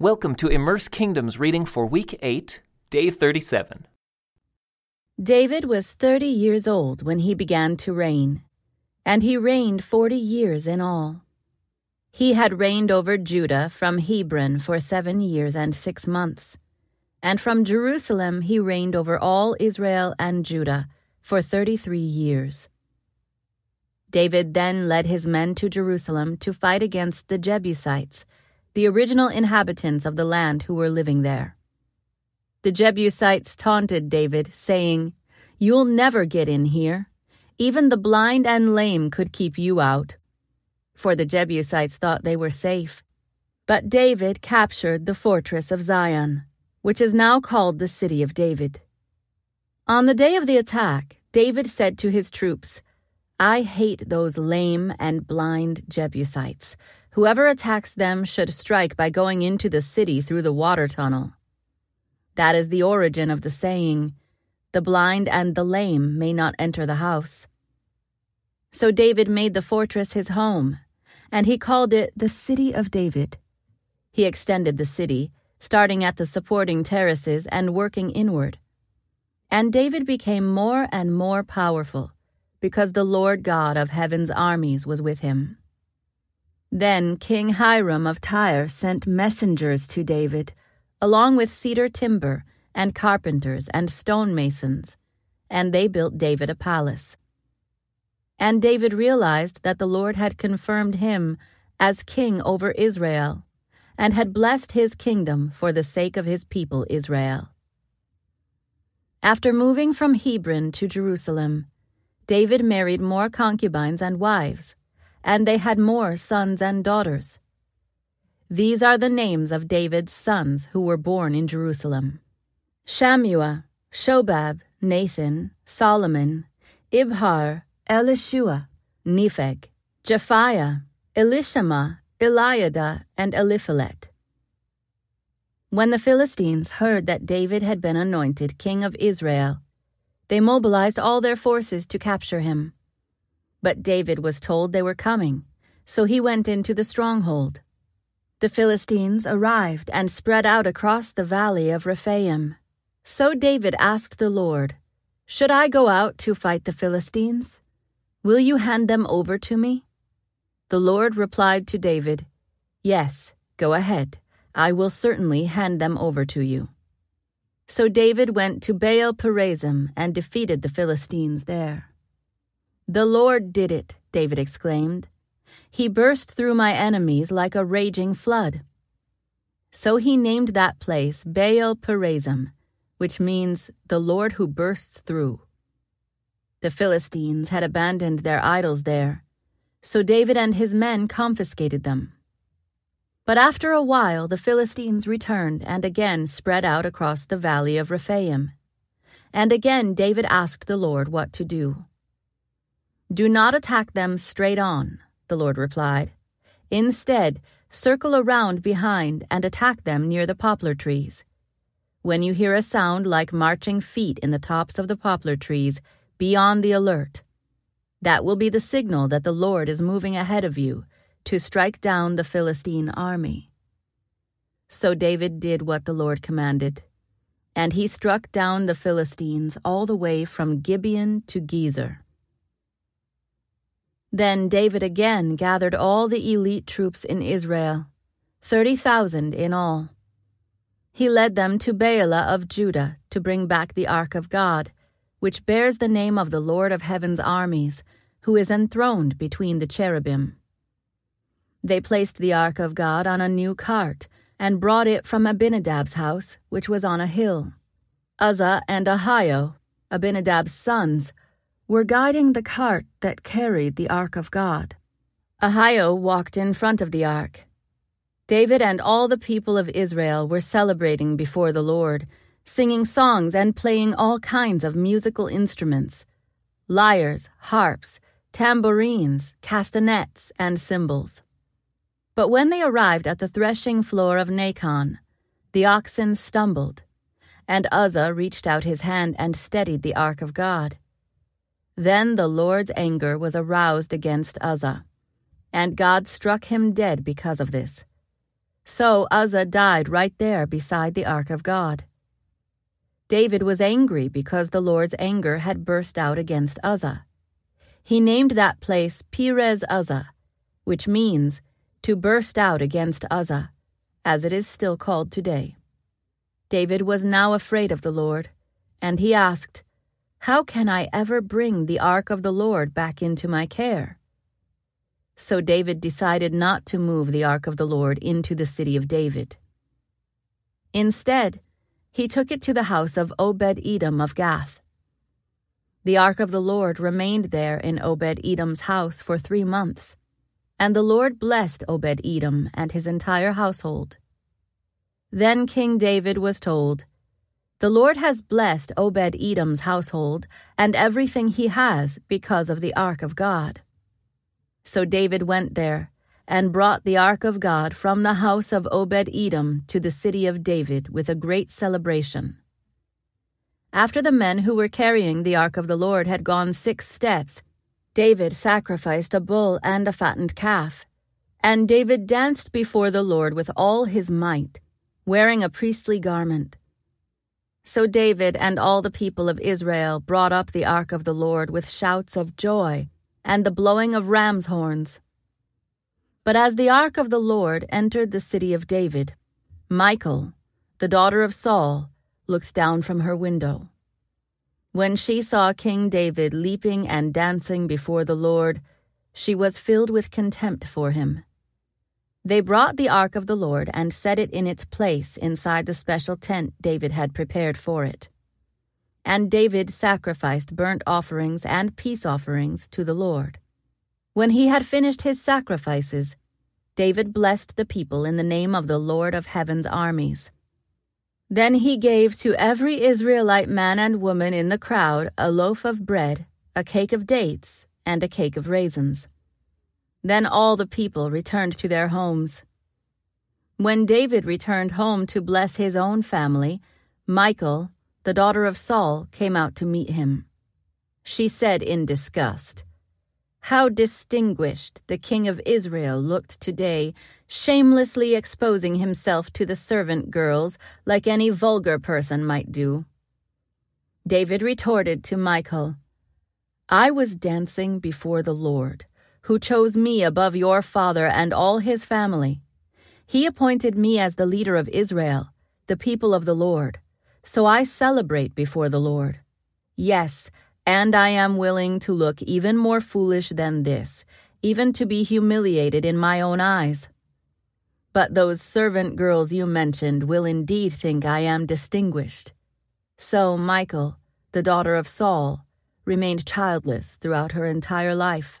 Welcome to Immerse Kingdoms reading for week 8, day 37. David was thirty years old when he began to reign, and he reigned forty years in all. He had reigned over Judah from Hebron for seven years and six months, and from Jerusalem he reigned over all Israel and Judah for thirty three years. David then led his men to Jerusalem to fight against the Jebusites the original inhabitants of the land who were living there. The Jebusites taunted David, saying, You'll never get in here. Even the blind and lame could keep you out. For the Jebusites thought they were safe. But David captured the fortress of Zion, which is now called the City of David. On the day of the attack, David said to his troops, I hate those lame and blind Jebusites Whoever attacks them should strike by going into the city through the water tunnel. That is the origin of the saying, The blind and the lame may not enter the house. So David made the fortress his home, and he called it the City of David. He extended the city, starting at the supporting terraces and working inward. And David became more and more powerful, because the Lord God of heaven's armies was with him. Then King Hiram of Tyre sent messengers to David, along with cedar timber, and carpenters and stonemasons, and they built David a palace. And David realized that the Lord had confirmed him as king over Israel, and had blessed his kingdom for the sake of his people Israel. After moving from Hebron to Jerusalem, David married more concubines and wives and they had more sons and daughters. These are the names of David's sons who were born in Jerusalem Shammua, Shobab, Nathan, Solomon, Ibhar, Elishua, Nepheg, Japhia, Elishama, Eliada, and Eliphelet. When the Philistines heard that David had been anointed king of Israel, they mobilized all their forces to capture him. But David was told they were coming, so he went into the stronghold. The Philistines arrived and spread out across the valley of Rephaim. So David asked the Lord, Should I go out to fight the Philistines? Will you hand them over to me? The Lord replied to David, Yes, go ahead. I will certainly hand them over to you. So David went to Baal Perazim and defeated the Philistines there. The Lord did it, David exclaimed. He burst through my enemies like a raging flood. So he named that place Baal Perazim, which means the Lord who bursts through. The Philistines had abandoned their idols there, so David and his men confiscated them. But after a while the Philistines returned and again spread out across the valley of Rephaim. And again David asked the Lord what to do. Do not attack them straight on, the Lord replied. Instead, circle around behind and attack them near the poplar trees. When you hear a sound like marching feet in the tops of the poplar trees, be on the alert. That will be the signal that the Lord is moving ahead of you to strike down the Philistine army. So David did what the Lord commanded, and he struck down the Philistines all the way from Gibeon to Gezer. Then David again gathered all the elite troops in Israel, 30,000 in all. He led them to Baalah of Judah to bring back the Ark of God, which bears the name of the Lord of heaven's armies, who is enthroned between the cherubim. They placed the Ark of God on a new cart and brought it from Abinadab's house, which was on a hill. Uzzah and Ahio, Abinadab's sons, were guiding the cart that carried the Ark of God. Ahio walked in front of the Ark. David and all the people of Israel were celebrating before the Lord, singing songs and playing all kinds of musical instruments lyres, harps, tambourines, castanets, and cymbals. But when they arrived at the threshing floor of Nacon, the oxen stumbled, and Uzzah reached out his hand and steadied the ark of God. Then the Lord's anger was aroused against Uzzah, and God struck him dead because of this. So Uzzah died right there beside the ark of God. David was angry because the Lord's anger had burst out against Uzzah. He named that place Perez Uzzah, which means to burst out against Uzzah, as it is still called today. David was now afraid of the Lord, and he asked, How can I ever bring the ark of the Lord back into my care? So David decided not to move the ark of the Lord into the city of David. Instead, he took it to the house of Obed Edom of Gath. The ark of the Lord remained there in Obed Edom's house for three months, and the Lord blessed Obed Edom and his entire household. Then King David was told, The Lord has blessed Obed Edom's household and everything he has because of the ark of God. So David went there and brought the ark of God from the house of Obed Edom to the city of David with a great celebration. After the men who were carrying the ark of the Lord had gone six steps, David sacrificed a bull and a fattened calf. And David danced before the Lord with all his might, wearing a priestly garment. So David and all the people of Israel brought up the ark of the Lord with shouts of joy and the blowing of ram's horns. But as the ark of the Lord entered the city of David, Michal, the daughter of Saul, looked down from her window. When she saw King David leaping and dancing before the Lord, she was filled with contempt for him. They brought the ark of the Lord and set it in its place inside the special tent David had prepared for it. And David sacrificed burnt offerings and peace offerings to the Lord. When he had finished his sacrifices, David blessed the people in the name of the Lord of heaven's armies. Then he gave to every Israelite man and woman in the crowd a loaf of bread, a cake of dates, and a cake of raisins. Then all the people returned to their homes. When David returned home to bless his own family, Michal, the daughter of Saul, came out to meet him. She said in disgust, How distinguished the king of Israel looked today shamelessly exposing himself to the servant girls like any vulgar person might do. David retorted to Michal, I was dancing before the Lord, who chose me above your father and all his family. He appointed me as the leader of Israel, the people of the Lord. So I celebrate before the Lord. Yes, and I am willing to look even more foolish than this, even to be humiliated in my own eyes. But those servant girls you mentioned will indeed think I am distinguished. So Michal, the daughter of Saul, remained childless throughout her entire life.